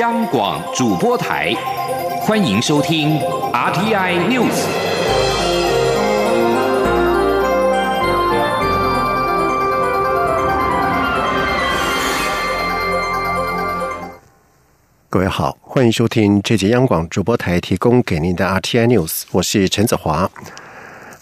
央广主播台，欢迎收听 RTI News。各位好，欢迎收听这节央广主播台提供给您的 RTI News，我是陈子华。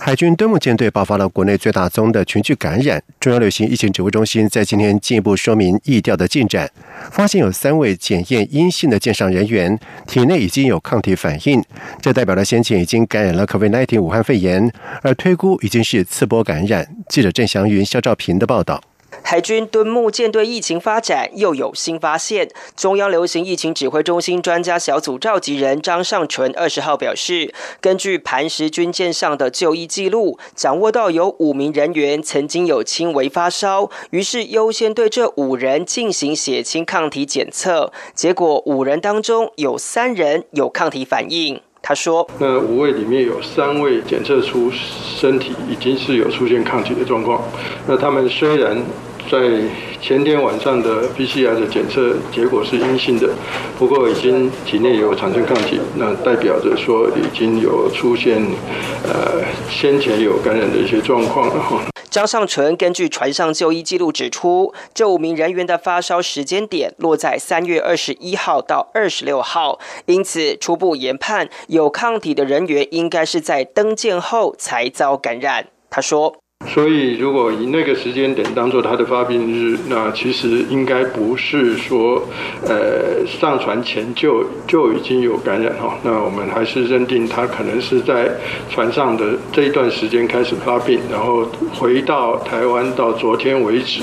海军敦睦舰队爆发了国内最大宗的群聚感染。中央流行疫情指挥中心在今天进一步说明疫调的进展，发现有三位检验阴性的舰上人员体内已经有抗体反应，这代表了先前已经感染了 COVID-19 武汉肺炎，而推估已经是次波感染。记者郑祥云、肖兆平的报道。海军敦睦舰队疫情发展又有新发现。中央流行疫情指挥中心专家小组召集人张尚纯二十号表示，根据磐石军舰上的就医记录，掌握到有五名人员曾经有轻微发烧，于是优先对这五人进行血清抗体检测，结果五人当中有三人有抗体反应。他说：“那五位里面有三位检测出身体已经是有出现抗体的状况，那他们虽然。”在前天晚上的 PCR 的检测结果是阴性的，不过已经体内有产生抗体，那代表着说已经有出现呃先前有感染的一些状况了。张尚纯根据船上就医记录指出，这五名人员的发烧时间点落在三月二十一号到二十六号，因此初步研判有抗体的人员应该是在登舰后才遭感染。他说。所以，如果以那个时间点当做他的发病日，那其实应该不是说，呃，上船前就就已经有感染哈。那我们还是认定他可能是在船上的这一段时间开始发病，然后回到台湾到昨天为止，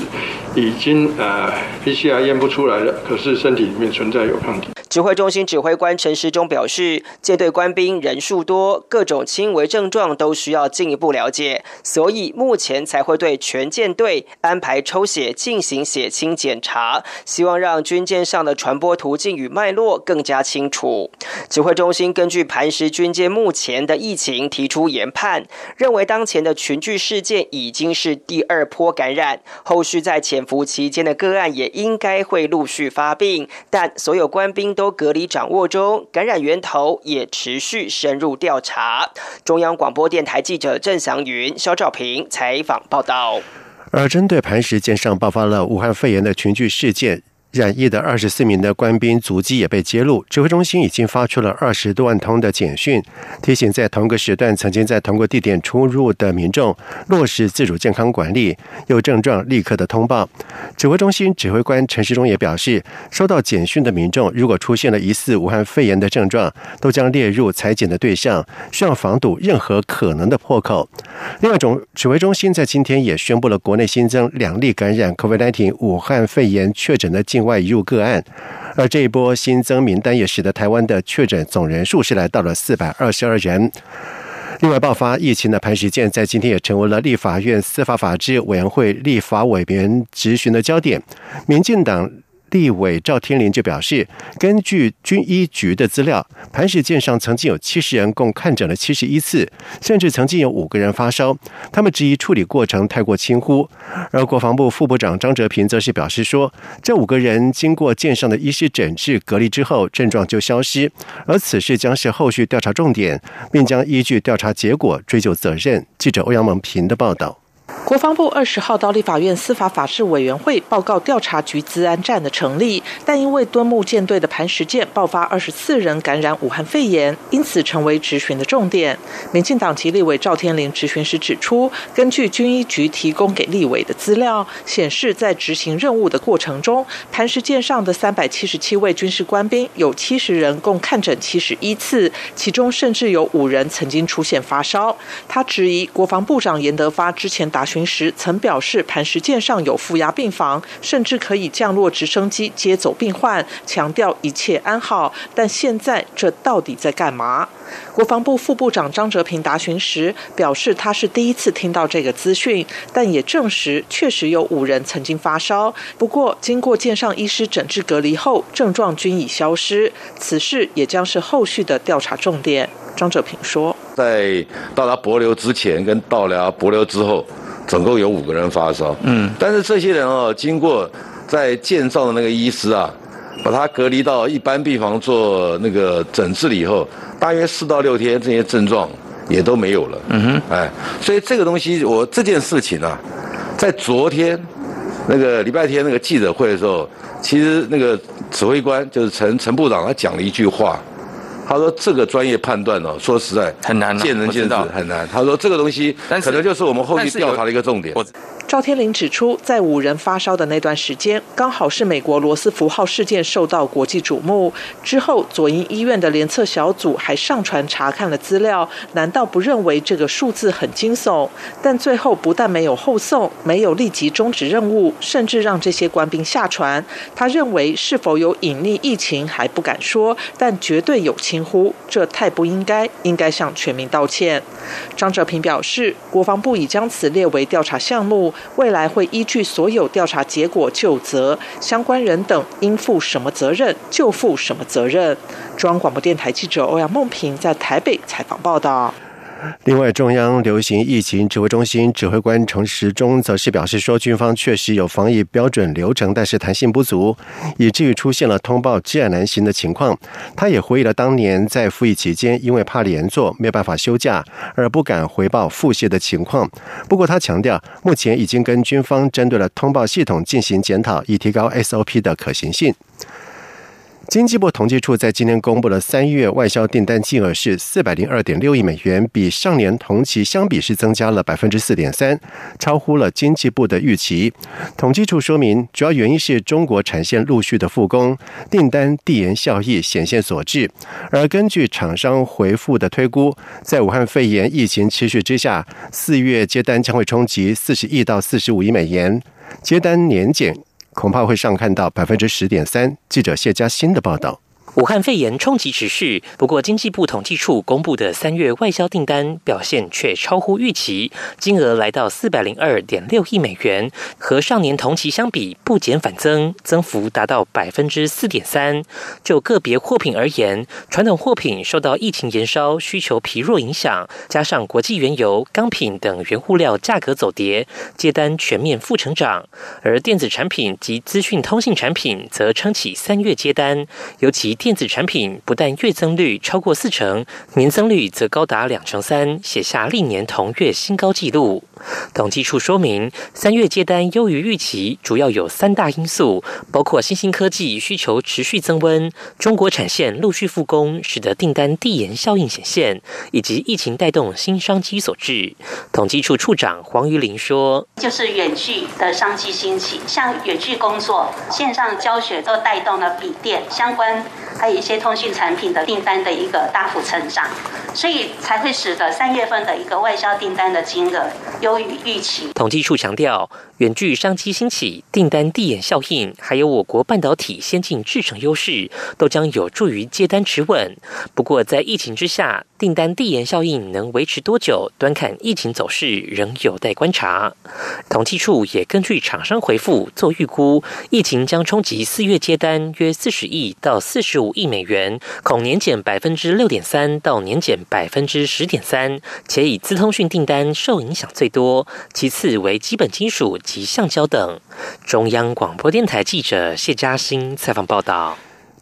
已经呃 PCR 验不出来了，可是身体里面存在有抗体。指挥中心指挥官陈时中表示，舰队官兵人数多，各种轻微症状都需要进一步了解，所以目前才会对全舰队安排抽血进行血清检查，希望让军舰上的传播途径与脉络更加清楚。指挥中心根据磐石军舰目前的疫情提出研判，认为当前的群聚事件已经是第二波感染，后续在潜伏期间的个案也应该会陆续发病，但所有官兵。都隔离掌握中，感染源头也持续深入调查。中央广播电台记者郑祥云、肖兆平采访报道。而针对磐石舰上爆发了武汉肺炎的群聚事件。染疫的二十四名的官兵足迹也被揭露，指挥中心已经发出了二十多万通的简讯，提醒在同个时段曾经在同个地点出入的民众落实自主健康管理，有症状立刻的通报。指挥中心指挥官陈时中也表示，收到简讯的民众如果出现了疑似武汉肺炎的症状，都将列入裁剪的对象，需要防堵任何可能的破口。另外，种指挥中心在今天也宣布了国内新增两例感染 COVID-19 武汉肺炎确诊的另外移入个案，而这一波新增名单也使得台湾的确诊总人数是来到了四百二十二人。另外，爆发疫情的潘石舰在今天也成为了立法院司法法制委员会立法委员质询的焦点。民进党。立委赵天麟就表示，根据军医局的资料，磐石舰上曾经有七十人共看诊了七十一次，甚至曾经有五个人发烧。他们质疑处理过程太过轻忽。而国防部副部长张哲平则是表示说，这五个人经过舰上的医师诊治隔离之后，症状就消失，而此事将是后续调查重点，并将依据调查结果追究责任。记者欧阳蒙平的报道。国防部二十号到立法院司法法制委员会报告调查局资安站的成立，但因为敦睦舰队的磐石舰爆发二十四人感染武汉肺炎，因此成为质询的重点。民进党籍立委赵天麟质询时指出，根据军医局提供给立委的资料显示，在执行任务的过程中，磐石舰上的三百七十七位军事官兵有七十人共看诊七十一次，其中甚至有五人曾经出现发烧。他质疑国防部长严德发之前答询。时曾表示，磐石舰上有负压病房，甚至可以降落直升机接走病患，强调一切安好。但现在这到底在干嘛？国防部副部长张哲平答询时表示，他是第一次听到这个资讯，但也证实确实有五人曾经发烧，不过经过舰上医师诊治隔离后，症状均已消失。此事也将是后续的调查重点。张哲平说，在到达博流之前跟到达博流之后。总共有五个人发烧，嗯，但是这些人哦，经过在建造的那个医师啊，把他隔离到一般病房做那个诊治了以后，大约四到六天，这些症状也都没有了。嗯哼，哎，所以这个东西，我这件事情啊，在昨天那个礼拜天那个记者会的时候，其实那个指挥官就是陈陈部长，他讲了一句话，他说这个专业判断哦，说实在很难，见仁见智，很难。他说这个东西可能就是我们后续调查的一个重点。赵天林指出，在五人发烧的那段时间，刚好是美国罗斯福号事件受到国际瞩目。之后，左营医院的联测小组还上传查看了资料，难道不认为这个数字很惊悚？但最后不但没有后送，没有立即终止任务，甚至让这些官兵下船。他认为是否有隐匿疫情还不敢说，但绝对有惊呼，这太不应该，应该向全民道歉。张哲平表示，国防部已将此列为调查项目。未来会依据所有调查结果就责，相关人等应负什么责任就负什么责任。中央广播电台记者欧阳梦平在台北采访报道。另外，中央流行疫情指挥中心指挥官陈时中则是表示说，军方确实有防疫标准流程，但是弹性不足，以至于出现了通报接案难行的情况。他也回忆了当年在服役期间，因为怕连坐没有办法休假，而不敢回报腹泻的情况。不过，他强调，目前已经跟军方针对了通报系统进行检讨，以提高 SOP 的可行性。经济部统计处在今天公布了三月外销订单金额是四百零二点六亿美元，比上年同期相比是增加了百分之四点三，超乎了经济部的预期。统计处说明，主要原因是中国产线陆续的复工，订单递延效益显现所致。而根据厂商回复的推估，在武汉肺炎疫情持续之下，四月接单将会冲击四十亿到四十五亿美元，接单年减。恐怕会上看到百分之十点三。记者谢佳欣的报道。武汉肺炎冲击持续，不过经济部统计处公布的三月外销订单表现却超乎预期，金额来到四百零二点六亿美元，和上年同期相比不减反增，增幅达到百分之四点三。就个别货品而言，传统货品受到疫情延烧、需求疲弱影响，加上国际原油、钢品等原物料价格走跌，接单全面负成长；而电子产品及资讯通信产品则撑起三月接单，尤其电。子产品不但月增率超过四成，年增率则高达两成三，写下历年同月新高纪录。统计处说明，三月接单优于预期，主要有三大因素，包括新兴科技需求持续增温，中国产线陆续复工，使得订单递延效应显现，以及疫情带动新商机所致。统计处处长黄玉玲说：“就是远距的商机兴起，像远距工作、线上教学都带动了笔电相关，还有一些通讯产品的订单的一个大幅成长，所以才会使得三月份的一个外销订单的金额。”优于预期。统计处强调，远距商机兴起、订单递延效应，还有我国半导体先进制程优势，都将有助于接单持稳。不过，在疫情之下，订单递延效应能维持多久，端看疫情走势，仍有待观察。统计处也根据厂商回复做预估，疫情将冲击四月接单约四十亿到四十五亿美元，恐年减百分之六点三到年减百分之十点三，且以资通讯订单受影响最多。其次为基本金属及橡胶等。中央广播电台记者谢嘉欣采访报道。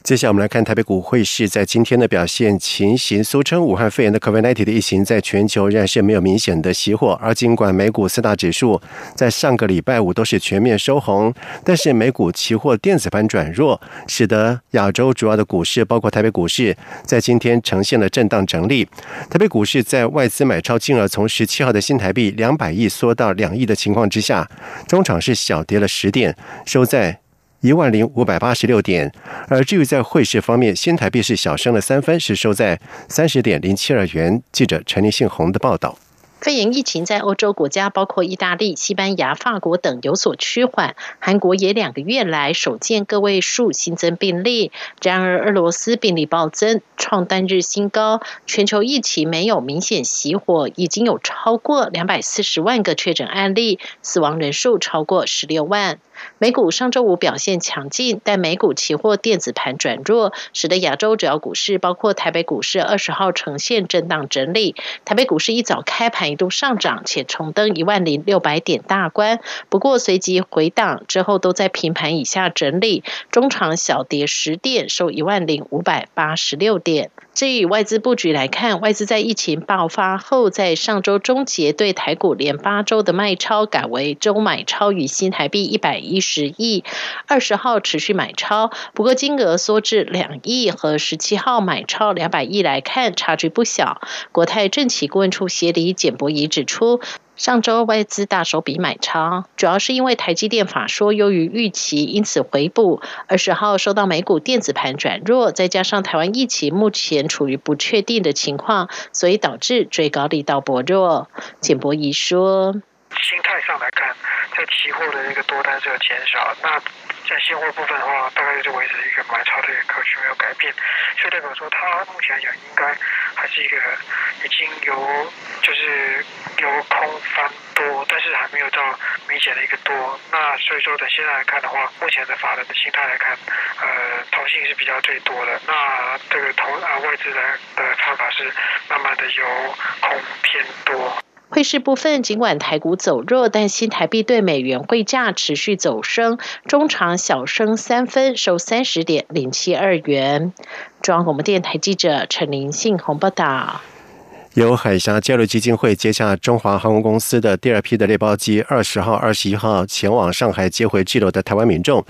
接下来我们来看台北股汇市在今天的表现情形。俗称武汉肺炎的 COVID-19 的疫情在全球仍然是没有明显的熄火，而尽管美股四大指数在上个礼拜五都是全面收红，但是美股期货电子盘转弱，使得亚洲主要的股市，包括台北股市，在今天呈现了震荡整理。台北股市在外资买超金额从十七号的新台币两百亿缩到两亿的情况之下，中场是小跌了十点，收在。一万零五百八十六点，而至于在汇市方面，新台币是小升了三分，是收在三十点零七二元。记者陈立信宏的报道。肺炎疫情在欧洲国家，包括意大利、西班牙、法国等有所趋缓，韩国也两个月来首见个位数新增病例。然而，俄罗斯病例暴增，创单日新高。全球疫情没有明显熄火，已经有超过两百四十万个确诊案例，死亡人数超过十六万。美股上周五表现强劲，但美股期货电子盘转弱，使得亚洲主要股市，包括台北股市，二十号呈现震荡整理。台北股市一早开盘一度上涨，且重登一万零六百点大关，不过随即回档之后，都在平盘以下整理，中场小跌十点，收一万零五百八十六点。至于外资布局来看，外资在疫情爆发后，在上周终结对台股连八周的卖超，改为周买超与新台币一百一十亿。二十号持续买超，不过金额缩至两亿，和十七号买超两百亿来看，差距不小。国泰政企顾问处协理简博仪指出。上周外资大手笔买超，主要是因为台积电法说优于预期，因此回补。二十号收到美股电子盘转弱，再加上台湾疫情目前处于不确定的情况，所以导致最高力道薄弱。简博仪说：“心态上来看，在期货的一个多单是有减少，那。”在现货部分的话，大概就是维持一个买超的一个格局没有改变，所以代表说它目前来讲应该还是一个已经由就是由空翻多，但是还没有到明显的一个多。那所以说等现在来看的话，目前的法人的心态来看，呃，投信是比较最多的。那这个投啊外资的的看法是慢慢的由空偏多。汇市部分，尽管台股走弱，但新台币对美元汇价持续走升，中长小升三分，收三十点零七二元。中央广播电台记者陈林信鸿报道。由海峡交流基金会接下中华航空公司的第二批的猎包机，二十号、二十一号前往上海接回滞留的台湾民众。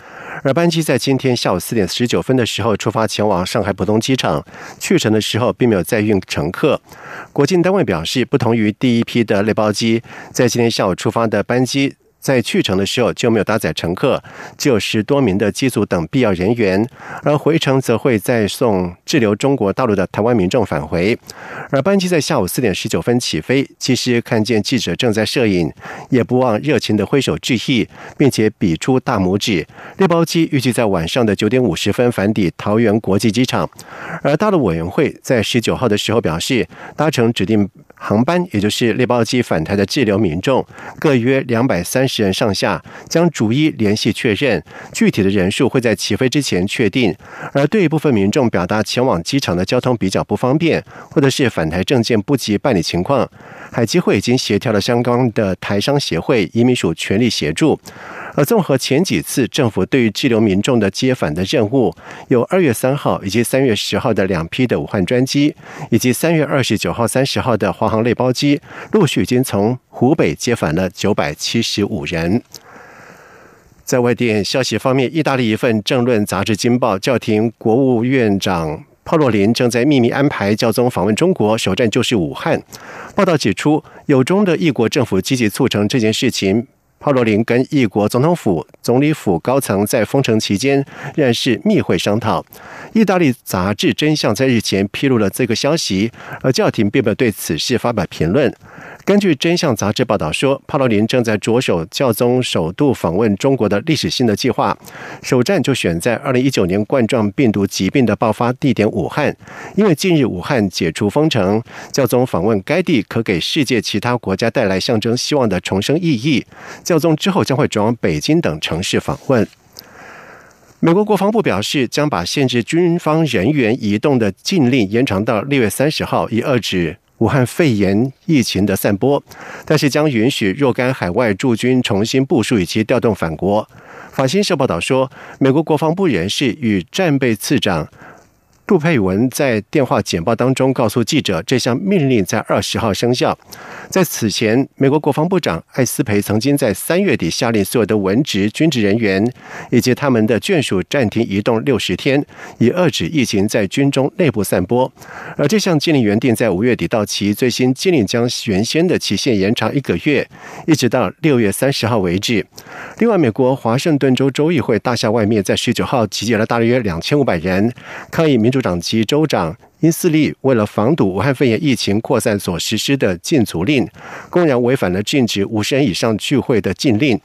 而班机在今天下午四点十九分的时候出发前往上海浦东机场，去程的时候并没有载运乘客。国境单位表示，不同于第一批的类包机，在今天下午出发的班机。在去程的时候就没有搭载乘客，只有十多名的机组等必要人员，而回程则会再送滞留中国大陆的台湾民众返回。而班机在下午四点十九分起飞，机师看见记者正在摄影，也不忘热情的挥手致意，并且比出大拇指。猎包机预计在晚上的九点五十分返抵桃园国际机场。而大陆委员会在十九号的时候表示，搭乘指定。航班，也就是猎豹机返台的滞留民众，各约两百三十人上下，将逐一联系确认，具体的人数会在起飞之前确定。而对一部分民众表达前往机场的交通比较不方便，或者是返台证件不及办理情况，海基会已经协调了相关的台商协会、移民署全力协助。而综合前几次政府对于滞留民众的接返的任务，有二月三号以及三月十号的两批的武汉专机，以及三月二十九号、三十号的华航类包机，陆续已经从湖北接返了九百七十五人。在外电消息方面，意大利一份政论杂志《金报》叫停国务院长帕洛林正在秘密安排教宗访问中国，首站就是武汉。报道指出，有中的异国政府积极促成这件事情。奥罗林跟异国总统府、总理府高层在封城期间仍然是密会商讨。意大利杂志《真相》在日前披露了这个消息，而教廷并没有对此事发表评论。根据《真相》杂志报道说，帕罗林正在着手教宗首度访问中国的历史性的计划，首站就选在二零一九年冠状病毒疾病的爆发地点武汉，因为近日武汉解除封城，教宗访问该地可给世界其他国家带来象征希望的重生意义。教宗之后将会转往北京等城市访问。美国国防部表示，将把限制军方人员移动的禁令延长到六月三十号，以遏制。武汉肺炎疫情的散播，但是将允许若干海外驻军重新部署以及调动返国。法新社报道说，美国国防部人士与战备次长。杜佩文在电话简报当中告诉记者，这项命令在二十号生效。在此前，美国国防部长艾斯培曾经在三月底下令所有的文职军职人员以及他们的眷属暂停移动六十天，以遏制疫情在军中内部散播。而这项禁令原定在五月底到期，最新禁令将原先的期限延长一个月，一直到六月三十号为止。另外，美国华盛顿州州议会大厦外面在十九号集结了大约两千五百人抗议民。州长及州长因斯利为了防堵武汉肺炎疫情扩散所实施的禁足令，公然违反了禁止五十人以上聚会的禁令。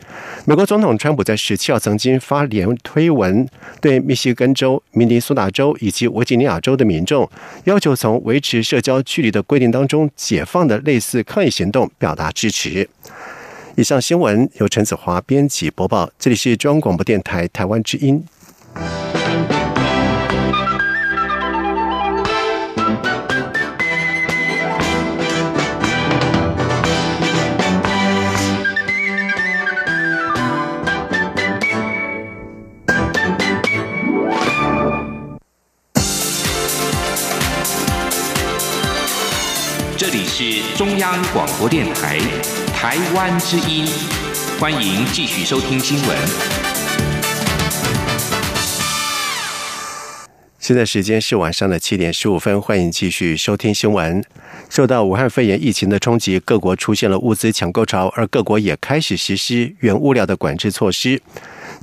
美国总统川普在十七号曾经发连推文，对密西根州、明尼苏达州以及维吉尼亚州的民众，要求从维持社交距离的规定当中解放的类似抗议行动表达支持。以上新闻由陈子华编辑播报，这里是中央广播电台台湾之音。是中央广播电台台湾之音，欢迎继续收听新闻。现在时间是晚上的七点十五分，欢迎继续收听新闻。受到武汉肺炎疫情的冲击，各国出现了物资抢购潮，而各国也开始实施原物料的管制措施。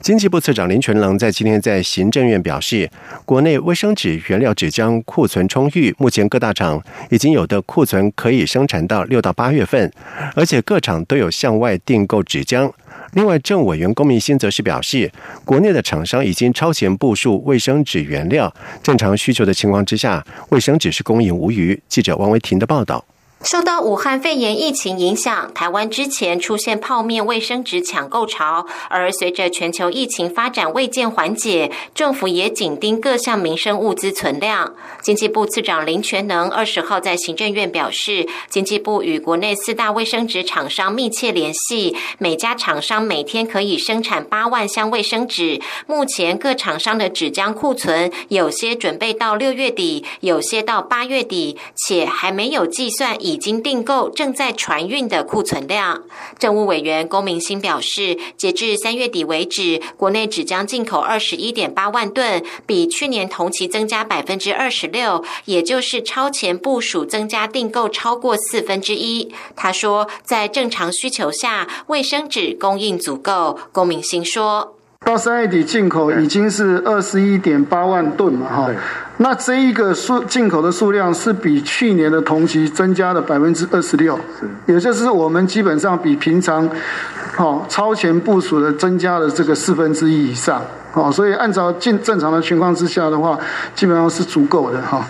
经济部次长林全龙在今天在行政院表示，国内卫生纸原料纸浆库存充裕，目前各大厂已经有的库存可以生产到六到八月份，而且各厂都有向外订购纸浆。另外，政委员龚明鑫则是表示，国内的厂商已经超前部署卫生纸原料，正常需求的情况之下，卫生纸是供应无虞。记者王维婷的报道。受到武汉肺炎疫情影响，台湾之前出现泡面卫生纸抢购潮，而随着全球疫情发展未见缓解，政府也紧盯各项民生物资存量。经济部次长林全能二十号在行政院表示，经济部与国内四大卫生纸厂商密切联系，每家厂商每天可以生产八万箱卫生纸。目前各厂商的纸浆库存，有些准备到六月底，有些到八月底，且还没有计算。已经订购、正在船运的库存量，政务委员龚明鑫表示，截至三月底为止，国内只将进口二十一点八万吨，比去年同期增加百分之二十六，也就是超前部署增加订购超过四分之一。他说，在正常需求下，卫生纸供应足够。龚明鑫说。到三月底进口已经是二十一点八万吨嘛，哈，那这一个数进口的数量是比去年的同期增加了百分之二十六，也就是我们基本上比平常，哦超前部署的增加了这个四分之一以上，哦，所以按照正正常的情况之下的话，基本上是足够的哈。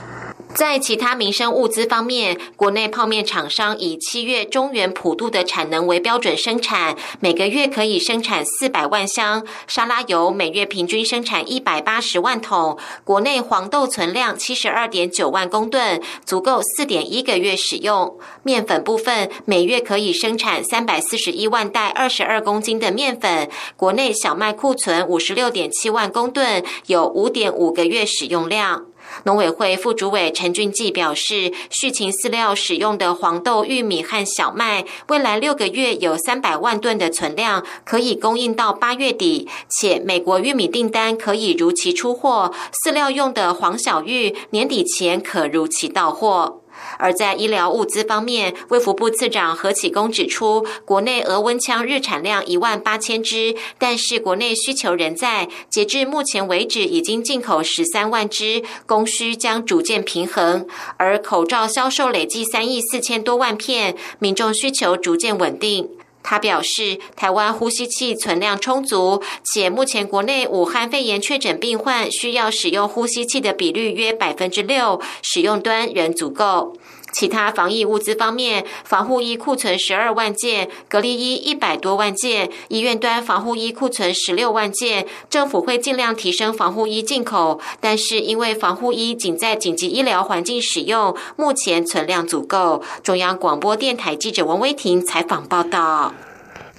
在其他民生物资方面，国内泡面厂商以七月中原普渡的产能为标准生产，每个月可以生产四百万箱；沙拉油每月平均生产一百八十万桶。国内黄豆存量七十二点九万公吨，足够四点一个月使用。面粉部分，每月可以生产三百四十一万袋二十二公斤的面粉。国内小麦库存五十六点七万公吨，有五点五个月使用量。农委会副主委陈俊记表示，畜禽饲料使用的黄豆、玉米和小麦，未来六个月有三百万吨的存量，可以供应到八月底。且美国玉米订单可以如期出货，饲料用的黄小玉年底前可如期到货。而在医疗物资方面，卫福部次长何启功指出，国内额温枪日产量一万八千支，但是国内需求仍在。截至目前为止，已经进口十三万支，供需将逐渐平衡。而口罩销售累计三亿四千多万片，民众需求逐渐稳定。他表示，台湾呼吸器存量充足，且目前国内武汉肺炎确诊病患需要使用呼吸器的比率约百分之六，使用端仍足够。其他防疫物资方面，防护衣库存十二万件，隔离衣一百多万件，医院端防护衣库存十六万件。政府会尽量提升防护衣进口，但是因为防护衣仅在紧急医疗环境使用，目前存量足够。中央广播电台记者王威婷采访报道。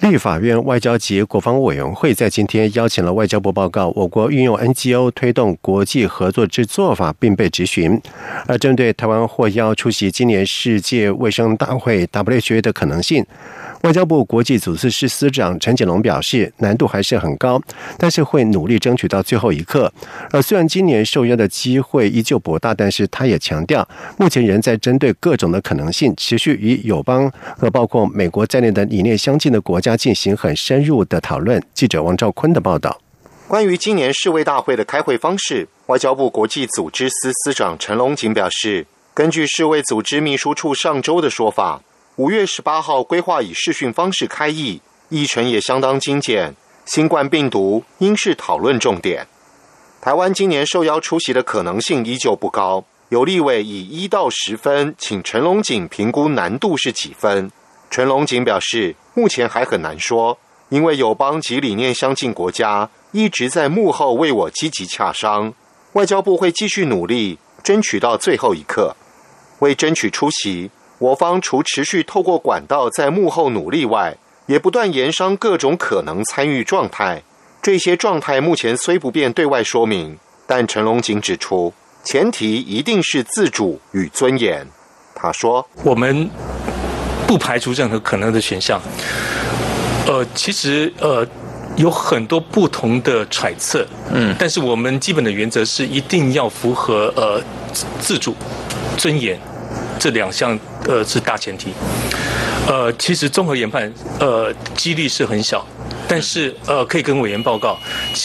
立法院外交及国防委员会在今天邀请了外交部报告我国运用 NGO 推动国际合作之做法，并被质询。而针对台湾获邀出席今年世界卫生大会 （WHO） 的可能性。外交部国际组织司司长陈锦龙表示，难度还是很高，但是会努力争取到最后一刻。而虽然今年受邀的机会依旧博大，但是他也强调，目前仍在针对各种的可能性，持续与友邦和包括美国在内的理念相近的国家进行很深入的讨论。记者王兆坤的报道。关于今年世卫大会的开会方式，外交部国际组织司司长陈龙锦表示，根据世卫组织秘书处上周的说法。五月十八号规划以视讯方式开议，议程也相当精简。新冠病毒应是讨论重点。台湾今年受邀出席的可能性依旧不高。有立委以一到十分，请陈龙锦评估难度是几分？陈龙锦表示，目前还很难说，因为友邦及理念相近国家一直在幕后为我积极洽商，外交部会继续努力，争取到最后一刻。为争取出席，我方除持续透过管道在幕后努力外，也不断研商各种可能参与状态。这些状态目前虽不便对外说明，但陈龙锦指出，前提一定是自主与尊严。他说：“我们。”不排除任何可能的选项。呃，其实呃有很多不同的揣测，嗯，但是我们基本的原则是一定要符合呃自主、尊严这两项呃是大前提。呃，其实综合研判呃几率是很小，但是呃可以跟委员报告，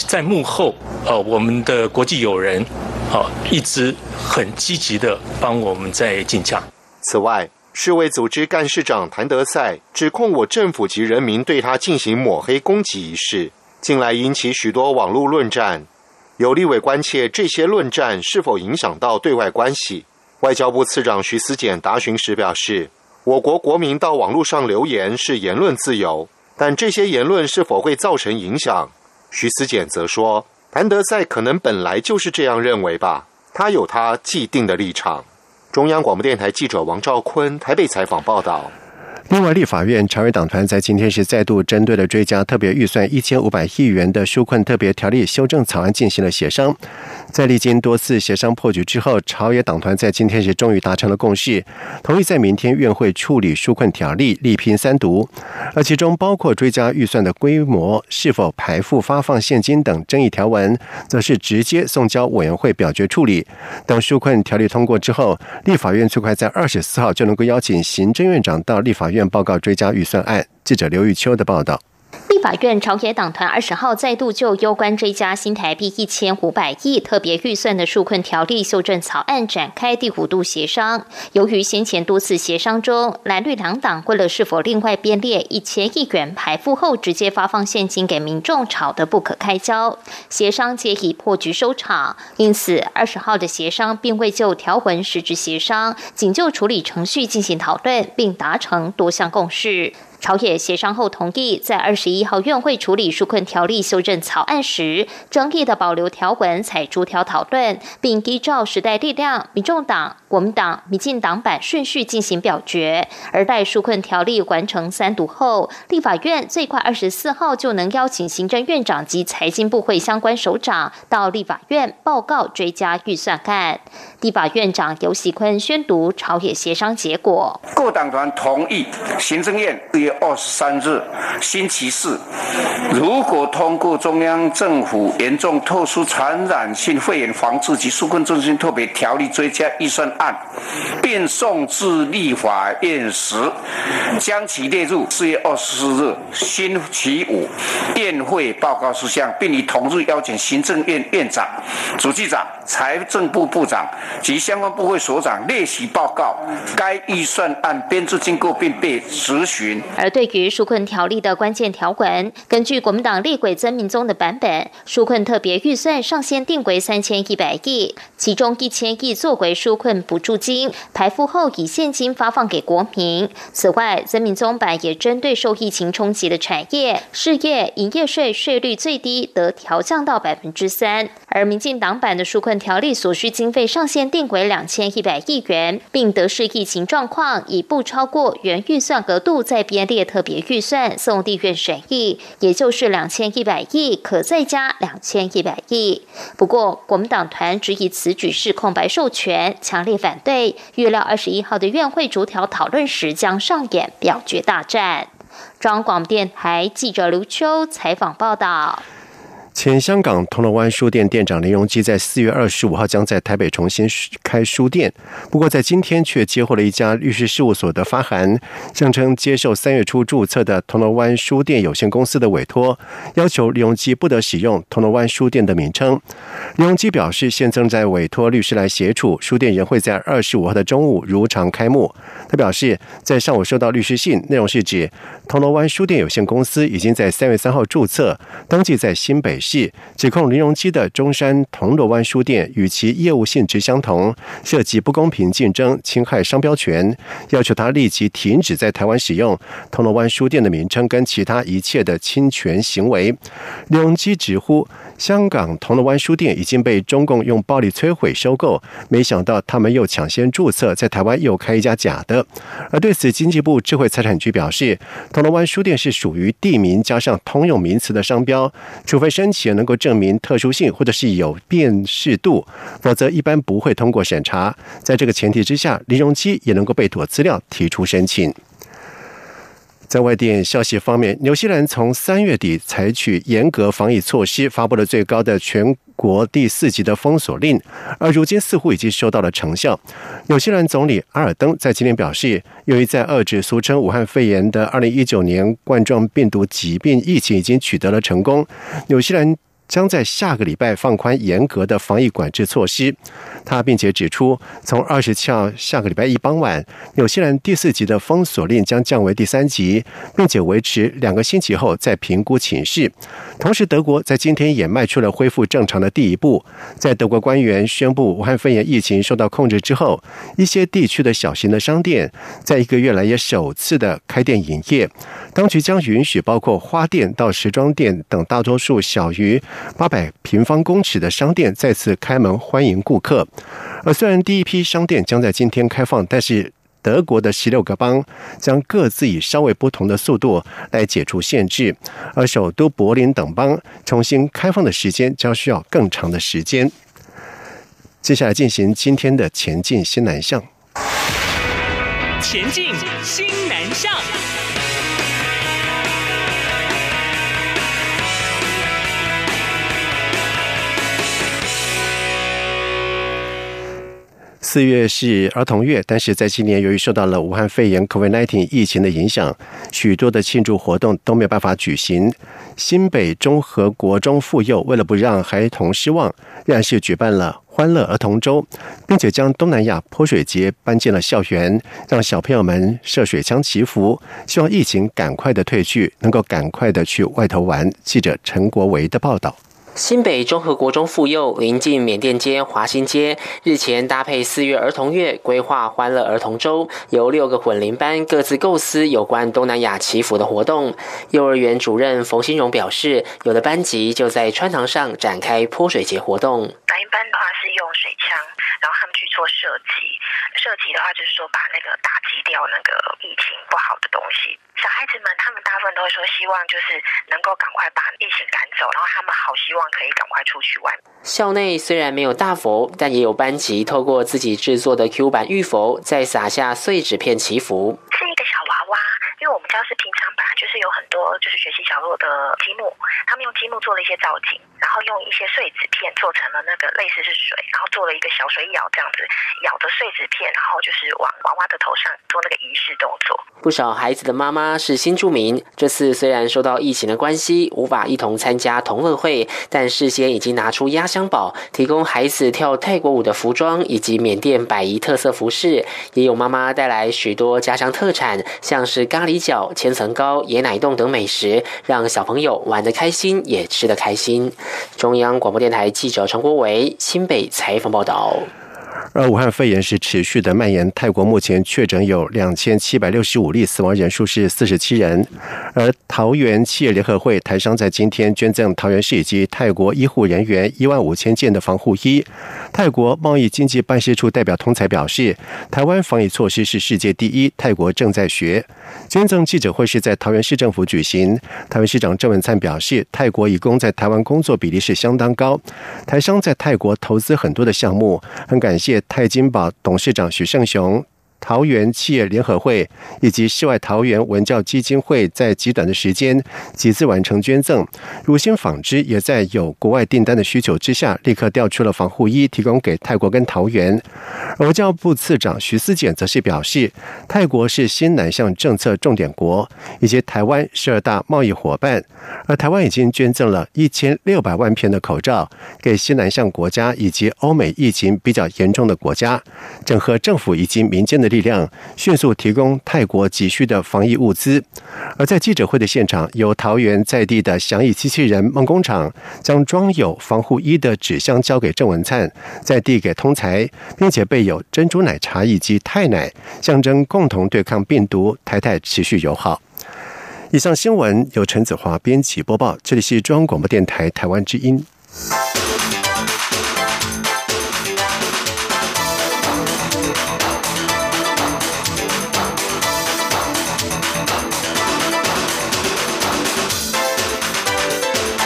在幕后呃我们的国际友人啊一直很积极的帮我们在竞价。此外。世卫组织干事长谭德赛指控我政府及人民对他进行抹黑攻击一事，近来引起许多网络论战。有立委关切这些论战是否影响到对外关系。外交部次长徐思俭答询时表示，我国国民到网络上留言是言论自由，但这些言论是否会造成影响？徐思俭则说，谭德赛可能本来就是这样认为吧，他有他既定的立场。中央广播电台记者王兆坤台北采访报道。另外，立法院朝野党团在今天是再度针对了追加特别预算一千五百亿元的纾困特别条例修正草案进行了协商。在历经多次协商破局之后，朝野党团在今天是终于达成了共识，同意在明天院会处理纾困条例，力拼三读。而其中包括追加预算的规模、是否排付发放现金等争议条文，则是直接送交委员会表决处理。等纾困条例通过之后，立法院最快在二十四号就能够邀请行政院长到立法院。院报告追加预算案，记者刘玉秋的报道。立法院朝野党团二十号再度就攸关追加新台币一千五百亿特别预算的纾困条例修正草案展开第五度协商。由于先前多次协商中，蓝绿两党为了是否另外编列一千亿元排付后直接发放现金给民众吵得不可开交，协商皆以破局收场。因此，二十号的协商并未就条文实质协商，仅就处理程序进行讨论，并达成多项共识。朝野协商后同意，在二十一号院会处理纾困条例修正草案时，整体的保留条文采逐条讨论，并依照时代力量、民众党、国民党、民进党版顺序进行表决。而待纾困条例完成三读后，立法院最快二十四号就能邀请行政院长及财经部会相关首长到立法院报告追加预算案。立法院长游锡坤宣读朝野协商结果，各党团同意行政院约二十三日星期四，如果通过中央政府严重特殊传染性肺炎防治及纾困中心特别条例追加预算案，案并送至立法院时，将其列入四月二十四日星期五院会报告事项，并于同日邀请行政院院长、主计长、财政部部长。及相关部会所长列席报告该预算案编制经过并被执行。而对于纾困条例的关键条款，根据国民党立委曾明宗的版本，纾困特别预算上限定为三千一百亿，其中一千亿作为纾困补助金，排付后以现金发放给国民。此外，曾明宗版也针对受疫情冲击的产业、事业营业税税率最低得调降到百分之三，而民进党版的纾困条例所需经费上限。定为两千一百亿元，并得视疫情状况，以不超过原预算额度再编列特别预算送地院审议，也就是两千一百亿可再加两千一百亿。不过，国民党团只以此举是空白授权，强烈反对。预料二十一号的院会逐条讨论时将上演表决大战。中央广电台记者刘秋采访报道。前香港铜锣湾书店店长林荣基在四月二十五号将在台北重新开书店，不过在今天却接获了一家律师事务所的发函，声称接受三月初注册的铜锣湾书店有限公司的委托，要求林荣基不得使用铜锣湾书店的名称。林荣基表示，现正在委托律师来协助，书店仍会在二十五号的中午如常开幕。他表示，在上午收到律师信，内容是指铜锣湾书店有限公司已经在三月三号注册登记在新北。系，指控林荣基的中山铜锣湾书店与其业务性质相同，涉及不公平竞争、侵害商标权，要求他立即停止在台湾使用铜锣湾书店的名称跟其他一切的侵权行为。林荣基直呼。香港铜锣湾书店已经被中共用暴力摧毁收购，没想到他们又抢先注册，在台湾又开一家假的。而对此，经济部智慧财产局表示，铜锣湾书店是属于地名加上通用名词的商标，除非申请能够证明特殊性或者是有辨识度，否则一般不会通过审查。在这个前提之下，林荣基也能够被妥资料提出申请。在外电消息方面，纽西兰从三月底采取严格防疫措施，发布了最高的全国第四级的封锁令，而如今似乎已经收到了成效。纽西兰总理阿尔登在今天表示，由于在遏制俗称武汉肺炎的二零一九年冠状病毒疾病疫情已经取得了成功，纽西兰。将在下个礼拜放宽严格的防疫管制措施。他并且指出，从二十七号下个礼拜一傍晚，纽西兰第四级的封锁令将降为第三级，并且维持两个星期后再评估情势。同时，德国在今天也迈出了恢复正常的第一步。在德国官员宣布武汉肺炎疫情受到控制之后，一些地区的小型的商店在一个月来也首次的开店营业。当局将允许包括花店到时装店等大多数小于八百平方公尺的商店再次开门欢迎顾客。而虽然第一批商店将在今天开放，但是德国的十六个邦将各自以稍微不同的速度来解除限制，而首都柏林等邦重新开放的时间将需要更长的时间。接下来进行今天的前进新南向。前进新南向。四月是儿童月，但是在今年由于受到了武汉肺炎 （COVID-19） 疫情的影响，许多的庆祝活动都没有办法举行。新北中和国中妇幼为了不让孩童失望，仍然是举办了欢乐儿童周，并且将东南亚泼水节搬进了校园，让小朋友们射水枪祈福，希望疫情赶快的退去，能够赶快的去外头玩。记者陈国维的报道。新北中和国中妇幼临近缅甸街、华新街，日前搭配四月儿童月，规划欢乐儿童周，由六个混龄班各自构思有关东南亚祈福的活动。幼儿园主任冯新荣表示，有的班级就在穿堂上展开泼水节活动。白班的话是用水枪，然后他们去做设计。射击的话就是说把那个打击掉那个疫情不好的东西。小孩子们他们大部分都会说希望就是能够赶快把疫情赶走，然后他们好希望可以赶快出去玩。校内虽然没有大佛，但也有班级透过自己制作的 Q 版玉佛，再撒下碎纸片祈福。是一个小娃娃，因为我们教室平常本来就是有很多就是学习角落的积木，他们用积木做了一些造景，然后用一些碎纸片做成了那个类似是水，然后做了一个小水舀这样子，舀着碎纸片，然后就是往娃娃的头上做那个仪式动作。不少孩子的妈妈是新住民，这次虽然受到疫情的关系无法一同参加同乐会，但事先已经拿出压箱宝，提供孩子跳泰国舞的服装以及缅甸百夷特色服饰，也有妈妈带来许多家乡特产，像是咖喱饺、千层糕、椰奶冻等美食，让小朋友玩得开心，也吃得开心。中央广播电台记者陈国伟新北采访报道。而武汉肺炎是持续的蔓延，泰国目前确诊有两千七百六十五例，死亡人数是四十七人。而桃园企业联合会台商在今天捐赠桃园市以及泰国医护人员一万五千件的防护衣。泰国贸易经济办事处代表通才表示，台湾防疫措施是世界第一，泰国正在学。捐赠记者会是在桃园市政府举行，桃园市长郑文灿表示，泰国义工在台湾工作比例是相当高，台商在泰国投资很多的项目，很感谢。泰金宝董事长许胜雄、桃园企业联合会以及世外桃源文教基金会在极短的时间几次完成捐赠。如新纺织也在有国外订单的需求之下，立刻调出了防护衣提供给泰国跟桃园。而外交部次长徐思俭则是表示，泰国是新南向政策重点国，以及台湾是二大贸易伙伴，而台湾已经捐赠了一千六百万片的口罩给新南向国家以及欧美疫情比较严重的国家，整合政府以及民间的力量，迅速提供泰国急需的防疫物资。而在记者会的现场，有桃园在地的祥义机器人梦工厂，将装有防护衣的纸箱交给郑文灿，再递给通才，并且被有珍珠奶茶以及泰奶，象征共同对抗病毒，台泰持续友好。以上新闻由陈子华编辑播报，这里是中央广播电台台湾之音。